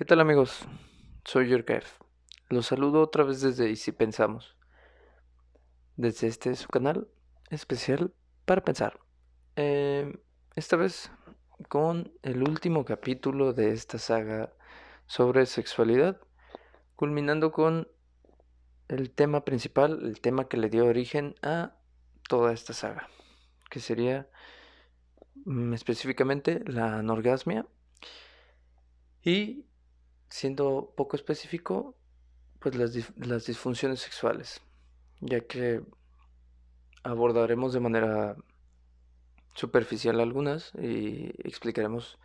¿Qué tal amigos? Soy Yurkaev. Los saludo otra vez desde Y si pensamos. Desde este su canal especial para pensar. Eh, esta vez con el último capítulo de esta saga sobre sexualidad, culminando con el tema principal, el tema que le dio origen a toda esta saga, que sería mm, específicamente la anorgasmia y siendo poco específico, pues las, las disfunciones sexuales, ya que abordaremos de manera superficial algunas y explicaremos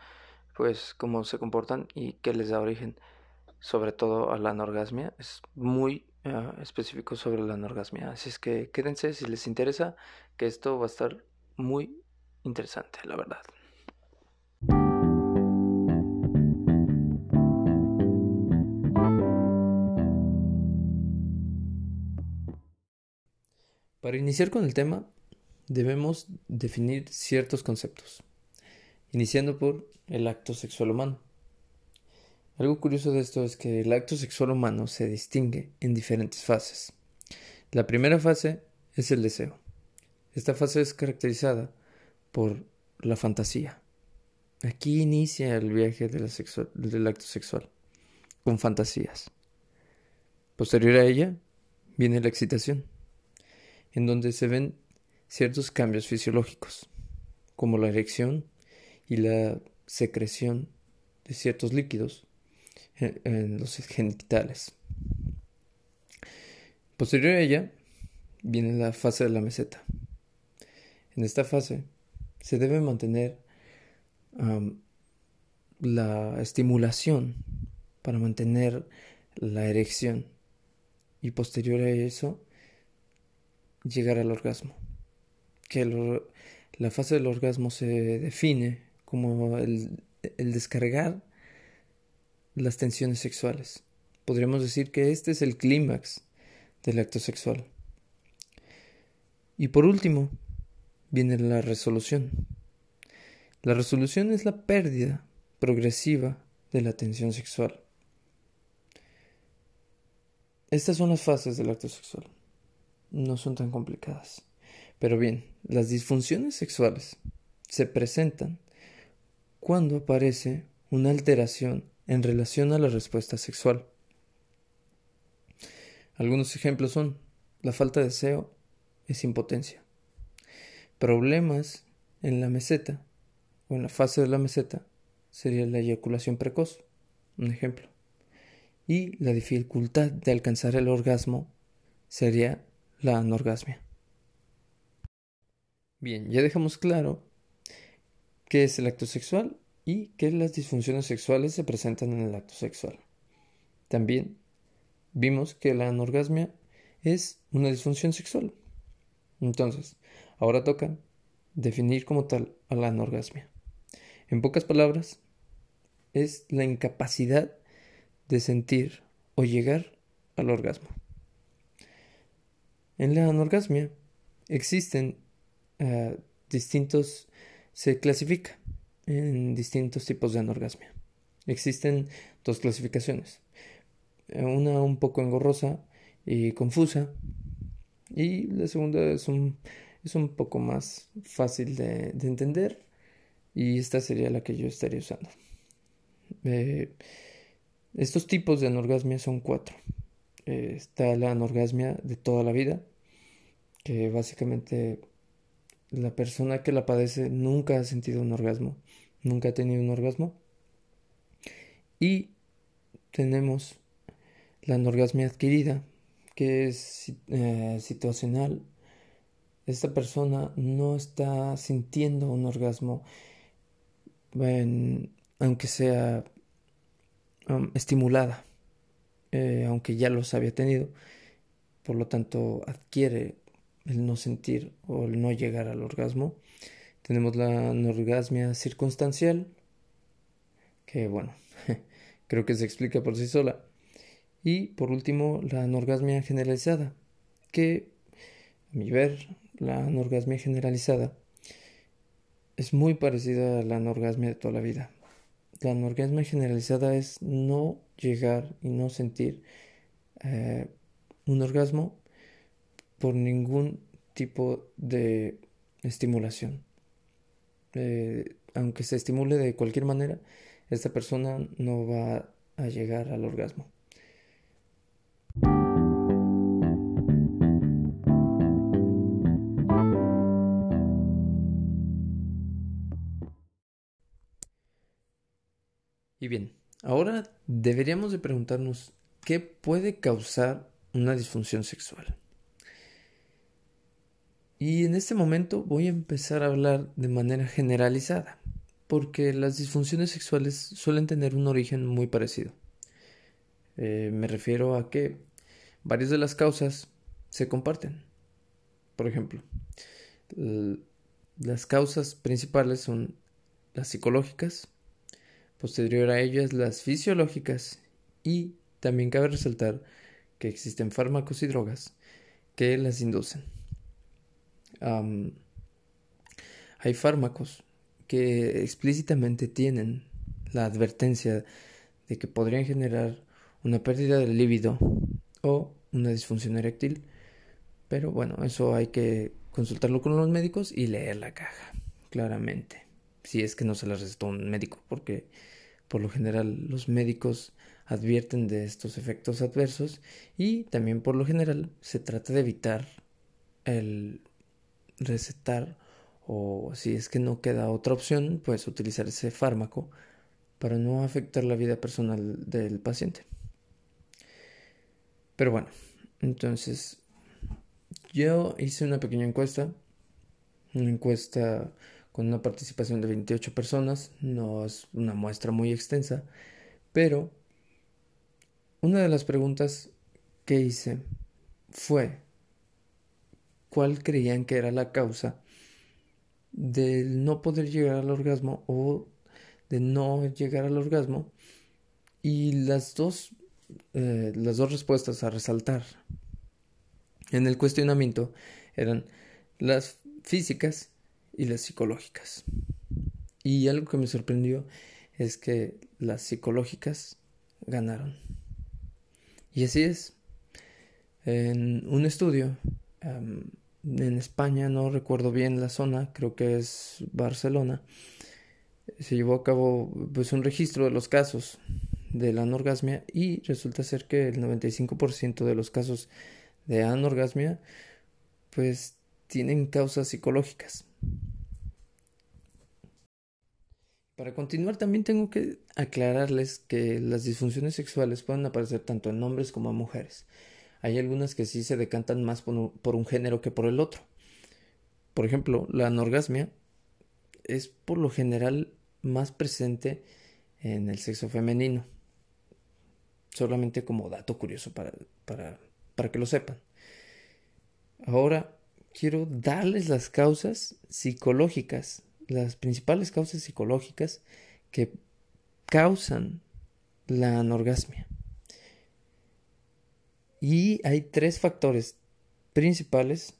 pues cómo se comportan y qué les da origen sobre todo a la anorgasmia. Es muy uh, específico sobre la anorgasmia así es que quédense si les interesa que esto va a estar muy interesante la verdad Para iniciar con el tema, debemos definir ciertos conceptos, iniciando por el acto sexual humano. Algo curioso de esto es que el acto sexual humano se distingue en diferentes fases. La primera fase es el deseo. Esta fase es caracterizada por la fantasía. Aquí inicia el viaje del acto sexual, con fantasías. Posterior a ella viene la excitación en donde se ven ciertos cambios fisiológicos, como la erección y la secreción de ciertos líquidos en, los genitales. Posterior a ella viene la fase de la meseta. En esta fase se debe mantener la estimulación para mantener la erección y posterior a eso llegar al orgasmo. Que la fase del orgasmo se define como el, el descargar las tensiones sexuales. Podríamos decir que este es el clímax del acto sexual. Y por último, viene la resolución. La resolución es la pérdida progresiva de la tensión sexual. Estas son las fases del acto sexual no son tan complicadas. Pero bien, las disfunciones sexuales se presentan cuando aparece una alteración en relación a la respuesta sexual. Algunos ejemplos son la falta de deseo es impotencia, problemas en la meseta o en la fase de la meseta sería la eyaculación precoz, un ejemplo, y la dificultad de alcanzar el orgasmo sería la anorgasmia. Bien, ya dejamos claro qué es el acto sexual y qué las disfunciones sexuales se presentan en el acto sexual. También vimos que la anorgasmia es una disfunción sexual. Entonces, ahora toca definir como tal a la anorgasmia. En pocas palabras, es la incapacidad de sentir o llegar al orgasmo. En la anorgasmia existen uh, distintos, se clasifica en distintos tipos de anorgasmia. Existen dos clasificaciones, una un poco engorrosa y confusa y la segunda es un, es un poco más fácil de, de entender y esta sería la que yo estaría usando. Eh, estos tipos de anorgasmia son cuatro. Está la anorgasmia de toda la vida, que básicamente la persona que la padece nunca ha sentido un orgasmo, nunca ha tenido un orgasmo. Y tenemos la anorgasmia adquirida, que es eh, situacional. Esta persona no está sintiendo un orgasmo, aunque sea um, estimulada. Eh, aunque ya los había tenido, por lo tanto adquiere el no sentir o el no llegar al orgasmo. Tenemos la anorgasmia circunstancial, que bueno, creo que se explica por sí sola. Y por último, la anorgasmia generalizada, que a mi ver, la anorgasmia generalizada es muy parecida a la anorgasmia de toda la vida. La anorgasmia generalizada es no llegar y no sentir eh, un orgasmo por ningún tipo de estimulación. Eh, aunque se estimule de cualquier manera, esta persona no va a llegar al orgasmo. Y bien, ahora deberíamos de preguntarnos qué puede causar una disfunción sexual. Y en este momento voy a empezar a hablar de manera generalizada, porque las disfunciones sexuales suelen tener un origen muy parecido. Eh, me refiero a que varias de las causas se comparten. Por ejemplo, las causas principales son las psicológicas, posterior a ellas las fisiológicas. Y también cabe resaltar que existen fármacos y drogas que las inducen. hay fármacos que explícitamente tienen la advertencia de que podrían generar una pérdida de líbido o una disfunción eréctil, pero bueno, eso hay que consultarlo con los médicos y leer la caja, claramente si es que no se la recetó un médico, porque por lo general los médicos advierten de estos efectos adversos y también por lo general se trata de evitar el recetar o si es que no queda otra opción, pues utilizar ese fármaco para no afectar la vida personal del paciente. Pero bueno, entonces yo hice una pequeña encuesta, una encuesta con una participación de 28 personas, no es una muestra muy extensa, pero una de las preguntas que hice fue cuál creían que era la causa del no poder llegar al orgasmo o de no llegar al orgasmo y las dos eh, las dos respuestas a resaltar en el cuestionamiento eran las físicas y las psicológicas. Y algo que me sorprendió es que las psicológicas ganaron. Y así es. En un estudio en España, no recuerdo bien la zona, creo que es Barcelona, se llevó a cabo pues un registro de los casos de la anorgasmia y resulta ser que el 95% de los casos de anorgasmia pues tienen causas psicológicas. Para continuar, también tengo que aclararles que las disfunciones sexuales pueden aparecer tanto en hombres como en mujeres. Hay algunas que sí se decantan más por un, género que por el otro. Por ejemplo, la anorgasmia es por lo general más presente en el sexo femenino. Solamente como dato curioso para, para, para que lo sepan. Ahora quiero darles las causas psicológicas las principales causas psicológicas que causan la anorgasmia. Y hay tres factores principales,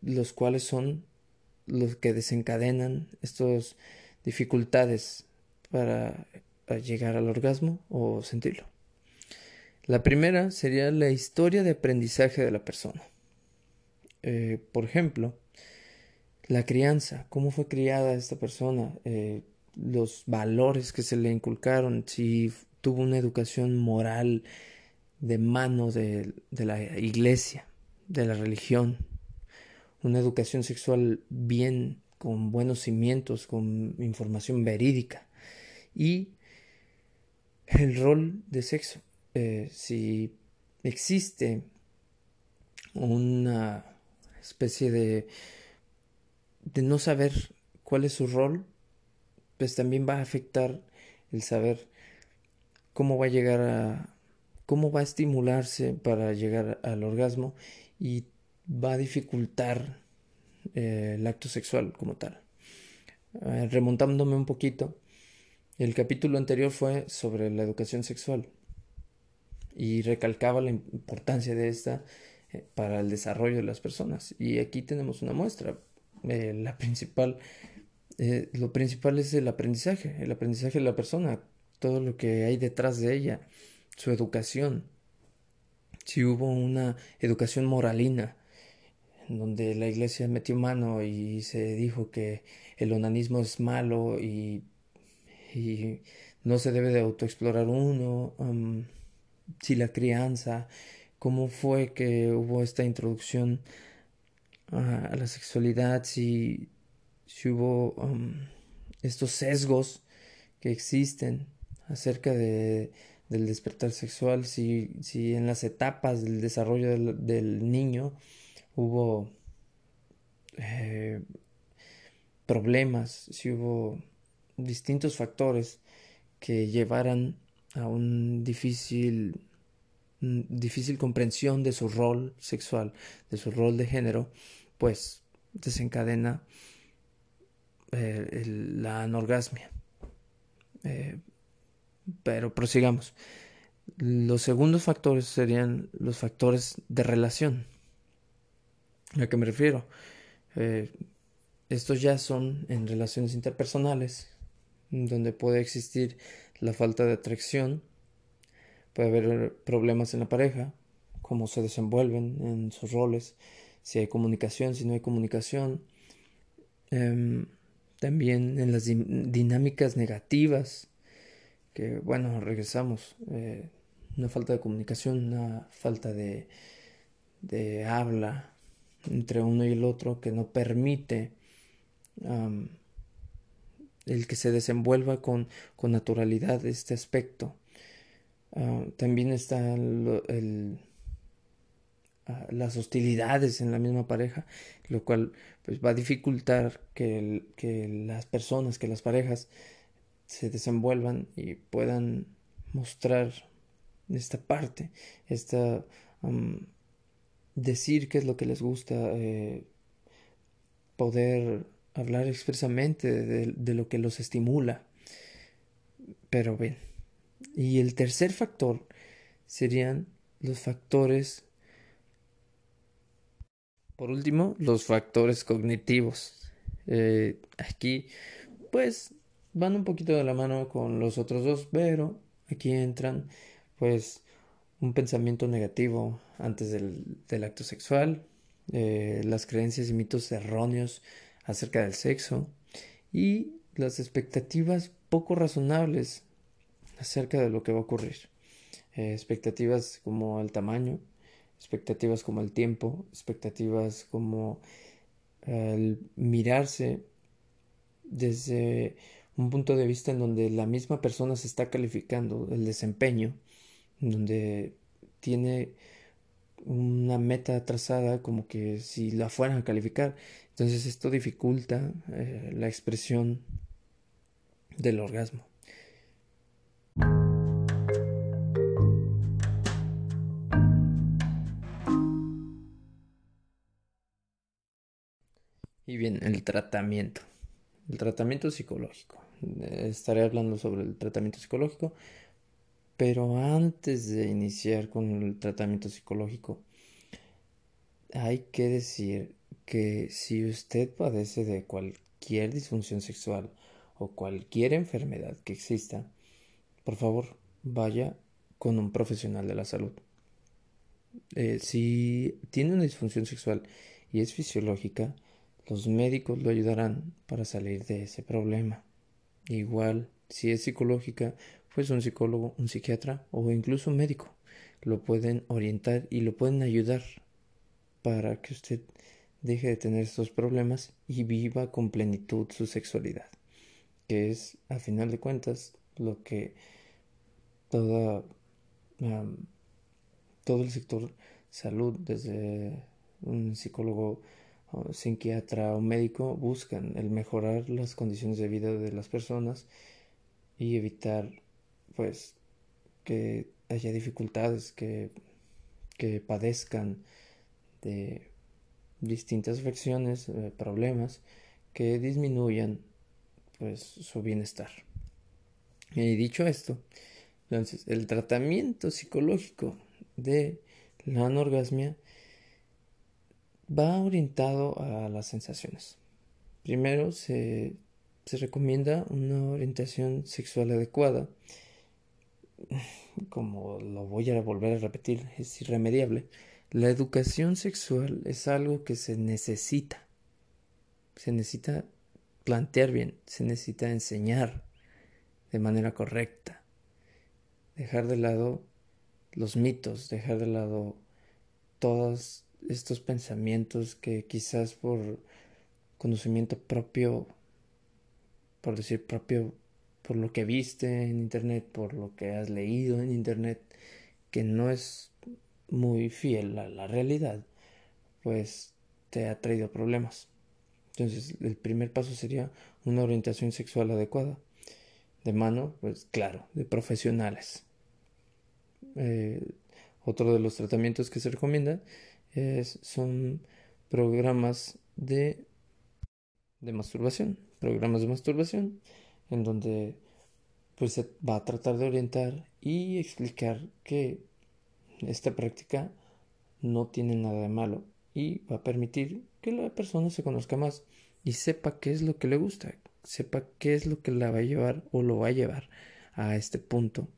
los cuales son los que desencadenan estas dificultades para llegar al orgasmo o sentirlo. La primera sería la historia de aprendizaje de la persona. Eh, por ejemplo, la crianza, cómo fue criada esta persona, eh, los valores que se le inculcaron, si tuvo una educación moral de mano de, de la iglesia, de la religión, una educación sexual bien, con buenos cimientos, con información verídica y el rol de sexo. Eh, si existe una especie de de no saber cuál es su rol, pues también va a afectar el saber cómo va a llegar a cómo va a estimularse para llegar al orgasmo y va a dificultar eh, el acto sexual como tal. Remontándome un poquito, el capítulo anterior fue sobre la educación sexual y recalcaba la importancia de esta para el desarrollo de las personas. Y aquí tenemos una muestra. Eh, la principal eh, lo principal es el aprendizaje, el aprendizaje de la persona, todo lo que hay detrás de ella, su educación. Si hubo una educación moralina, en donde la iglesia metió mano y se dijo que el onanismo es malo y, y no se debe de autoexplorar uno, si la crianza, cómo fue que hubo esta introducción a, la sexualidad, si, si hubo estos sesgos que existen acerca de, del despertar sexual, si, si en las etapas del desarrollo del, niño hubo eh, problemas, si hubo distintos factores que llevaran a un difícil difícil comprensión de su rol sexual, de su rol de género, pues desencadena eh, la anorgasmia. Eh, pero prosigamos. Los segundos factores serían los factores de relación. ¿A qué me refiero? Eh, estos ya son en relaciones interpersonales, donde puede existir la falta de atracción, puede haber problemas en la pareja, cómo se desenvuelven en sus roles, si hay comunicación, si no hay comunicación. Em, también en las dinámicas negativas, que bueno, regresamos, eh, una falta de comunicación, una falta de, de habla entre uno y el otro que no permite el que se desenvuelva con, con naturalidad este aspecto. Ah, también está el, ah, las hostilidades en la misma pareja, lo cual pues, va a dificultar que, que las personas, que las parejas se desenvuelvan y puedan mostrar esta parte, esta decir qué es lo que les gusta, eh, poder hablar expresamente de, de, lo que los estimula. Pero ven, y el tercer factor serían los factores, por último, los factores cognitivos. Eh, aquí, pues, van un poquito de la mano con los otros dos, pero aquí entran pues un pensamiento negativo antes del, del acto sexual, eh, las creencias y mitos erróneos acerca del sexo y las expectativas poco razonables acerca de lo que va a ocurrir. Eh, expectativas como el tamaño, expectativas como el tiempo, expectativas como el mirarse desde un punto de vista en donde la misma persona se está calificando el desempeño, donde tiene una meta trazada como que si la fueran a calificar. Entonces esto dificulta eh, la expresión del orgasmo. El tratamiento. El tratamiento psicológico estaré hablando sobre el tratamiento psicológico, pero antes de iniciar con el tratamiento psicológico, hay que decir que si usted padece de cualquier disfunción sexual o cualquier enfermedad que exista, por favor, vaya con un profesional de la salud. Eh, si tiene una disfunción sexual y es fisiológica, los médicos lo ayudarán para salir de ese problema. Igual, si es psicológica, pues un psicólogo, un psiquiatra o incluso un médico lo pueden orientar y lo pueden ayudar para que usted deje de tener estos problemas y viva con plenitud su sexualidad, que es, a final de cuentas, lo que todo el sector salud, desde un psicólogo o psiquiatra o médico buscan el mejorar las condiciones de vida de las personas y evitar pues que haya dificultades que, que padezcan de distintas afecciones, eh, problemas que disminuyan pues su bienestar. Y dicho esto, entonces el tratamiento psicológico de la anorgasmia va orientado a las sensaciones. Primero se se recomienda una orientación sexual adecuada. Como lo voy a volver a repetir, es irremediable. La educación sexual es algo que se necesita. Se necesita plantear bien, se necesita enseñar de manera correcta. Dejar de lado los mitos, dejar de lado todos estos pensamientos que quizás por conocimiento propio, por decir propio, por lo que viste en internet, por lo que has leído en internet, que no es muy fiel a la realidad, pues te ha traído problemas. Entonces, el primer paso sería una orientación sexual adecuada. De mano, pues claro, de profesionales. Eh, otro de los tratamientos que se recomienda es, son programas de, de masturbación. Programas de masturbación en donde pues se va a tratar de orientar y explicar que esta práctica no tiene nada de malo y va a permitir que la persona se conozca más y sepa qué es lo que le gusta, sepa qué es lo que la va a llevar o lo va a llevar a este punto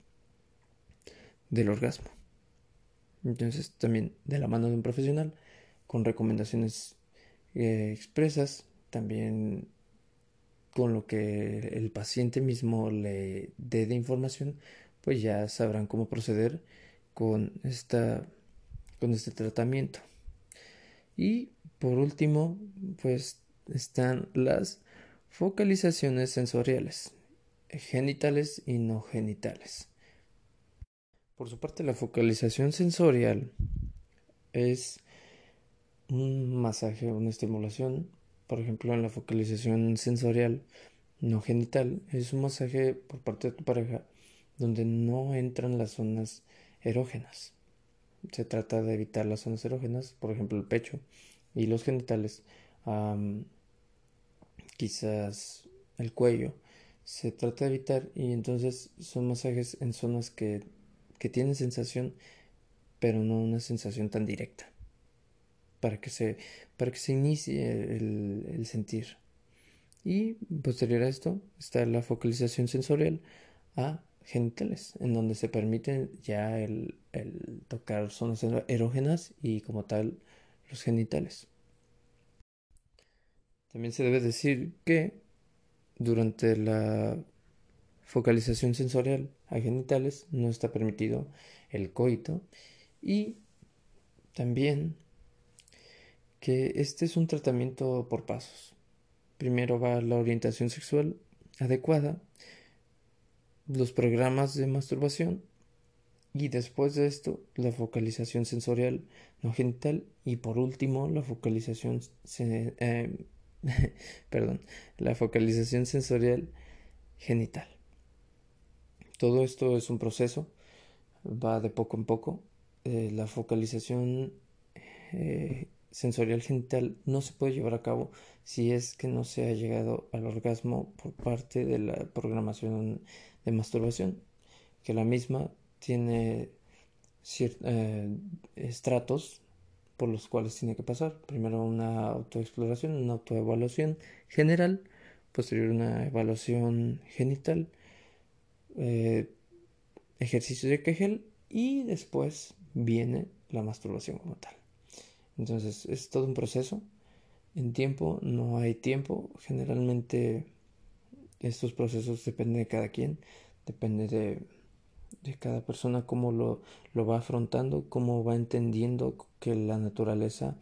del orgasmo. Entonces también de la mano de un profesional con recomendaciones eh, expresas, también con lo que el paciente mismo le dé de información, pues ya sabrán cómo proceder con esta con este tratamiento. Y por último, pues están las focalizaciones sensoriales, genitales y no genitales. Por su parte, la focalización sensorial es un masaje, una estimulación. Por ejemplo, en la focalización sensorial no genital es un masaje por parte de tu pareja donde no entran las zonas erógenas. Se trata de evitar las zonas erógenas, por ejemplo el pecho y los genitales, quizás el cuello. Se trata de evitar y entonces son masajes en zonas que que tienen sensación, pero no una sensación tan directa, para que se, para que se inicie el, sentir. Y posterior a esto está la focalización sensorial a genitales, en donde se permite ya el, el, tocar zonas erógenas y como tal los genitales. También se debe decir que durante la focalización sensorial a genitales, no está permitido el coito y también que este es un tratamiento por pasos. Primero va la orientación sexual adecuada, los programas de masturbación y después de esto la focalización sensorial no genital y por último la focalización eh, la focalización sensorial genital. Todo esto es un proceso, va de poco en poco. Eh, la focalización eh, sensorial genital no se puede llevar a cabo si es que no se ha llegado al orgasmo por parte de la programación de masturbación, que la misma tiene eh, estratos por los cuales tiene que pasar. Primero una autoexploración, una autoevaluación general, posterior una evaluación genital eh, ejercicios de Kegel y después viene la masturbación como tal. Entonces es todo un proceso. En tiempo no hay tiempo. Generalmente estos procesos dependen de cada quien, depende de, de cada persona cómo lo, lo va afrontando, cómo va entendiendo que la naturaleza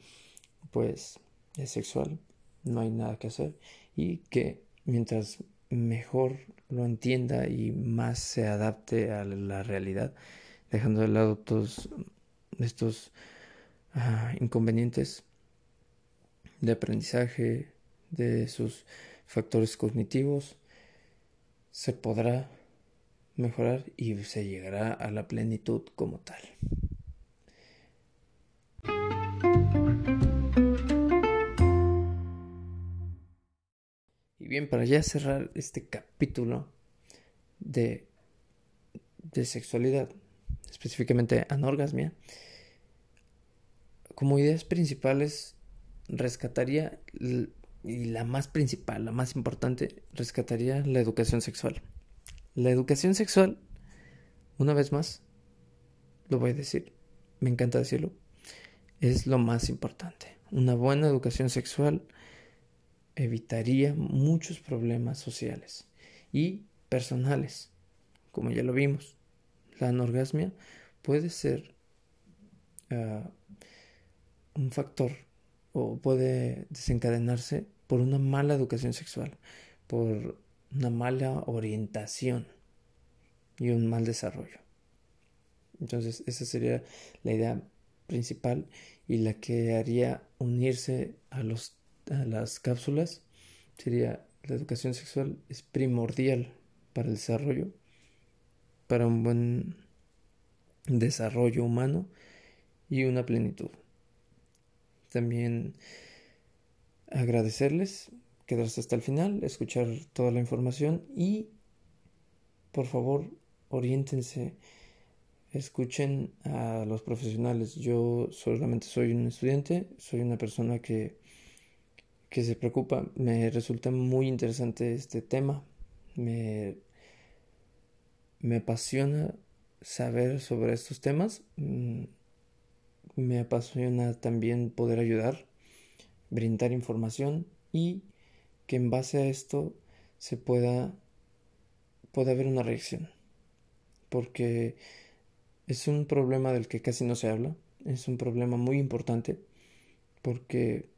pues es sexual, no hay nada que hacer y que mientras mejor lo entienda y más se adapte a la realidad, dejando de lado todos estos ah, inconvenientes de aprendizaje, de sus factores cognitivos, se podrá mejorar y se llegará a la plenitud como tal. Bien, para ya cerrar este capítulo de, de sexualidad, específicamente anorgasmia, como ideas principales rescataría y la más principal, la más importante, rescataría la educación sexual. La educación sexual, una vez más, lo voy a decir, me encanta decirlo, es lo más importante. Una buena educación sexual evitaría muchos problemas sociales y personales, como ya lo vimos. La anorgasmia puede ser ah, un factor o puede desencadenarse por una mala educación sexual, por una mala orientación y un mal desarrollo. Entonces, esa sería la idea principal y la que haría unirse a, los, a las cápsulas sería la educación sexual es primordial para el desarrollo, para un buen desarrollo humano y una plenitud. También agradecerles, quedarse hasta el final, escuchar toda la información y por favor oriéntense, escuchen a los profesionales. Yo solamente soy un estudiante, soy una persona que, que se preocupa, me resulta muy interesante este tema, me, me apasiona saber sobre estos temas. Mm, me apasiona también poder ayudar, brindar información y que en base a esto se pueda, pueda haber una reacción. Porque es un problema del que casi no se habla, es un problema muy importante porque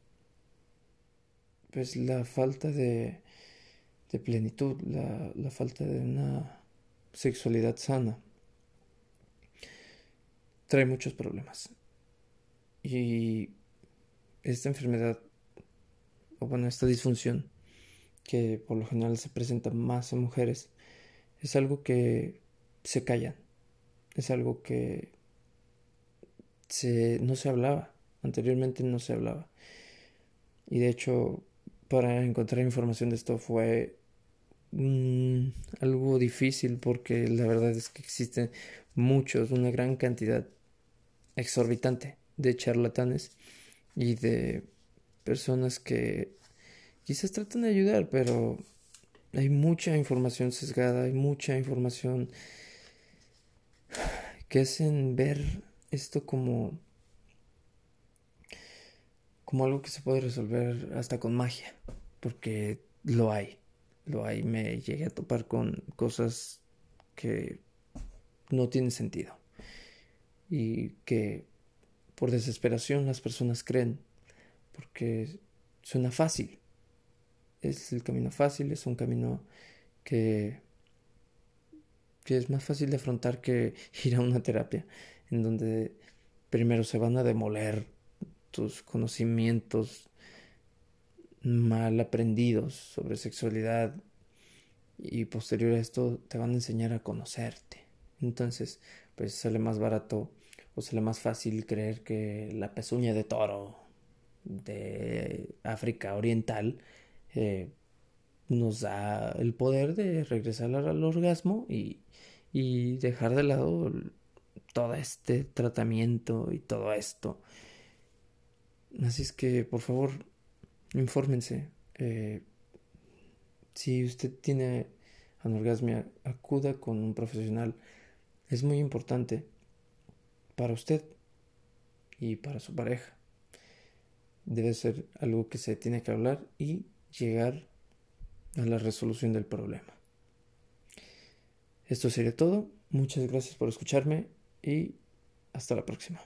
pues la falta de, de plenitud, la, la falta de una sexualidad sana trae muchos problemas. Y esta enfermedad, o bueno, esta disfunción, que por lo general se presenta más en mujeres, es algo que se callan, es algo que se, no se hablaba, anteriormente no se hablaba. Y de hecho, para encontrar información de esto fue mm, algo difícil porque la verdad es que existen muchos, una gran cantidad exorbitante de charlatanes y de personas que quizás tratan de ayudar, pero hay mucha información sesgada, hay mucha información que hacen ver esto como como algo que se puede resolver hasta con magia, porque lo hay, lo hay, me llegué a topar con cosas que no tienen sentido y que por desesperación las personas creen, porque suena fácil. Es el camino fácil, es un camino que, que es más fácil de afrontar que ir a una terapia, en donde primero se van a demoler tus conocimientos mal aprendidos sobre sexualidad y posterior a esto te van a enseñar a conocerte. Entonces, pues sale más barato o le más fácil creer que la pezuña de toro de África Oriental eh, nos da el poder de regresar al orgasmo y, y dejar de lado todo este tratamiento y todo esto. Así es que, por favor, infórmense. Eh, si usted tiene anorgasmia, acuda con un profesional. Es muy importante para usted y para su pareja. Debe ser algo que se tiene que hablar y llegar a la resolución del problema. Esto sería todo. Muchas gracias por escucharme y hasta la próxima.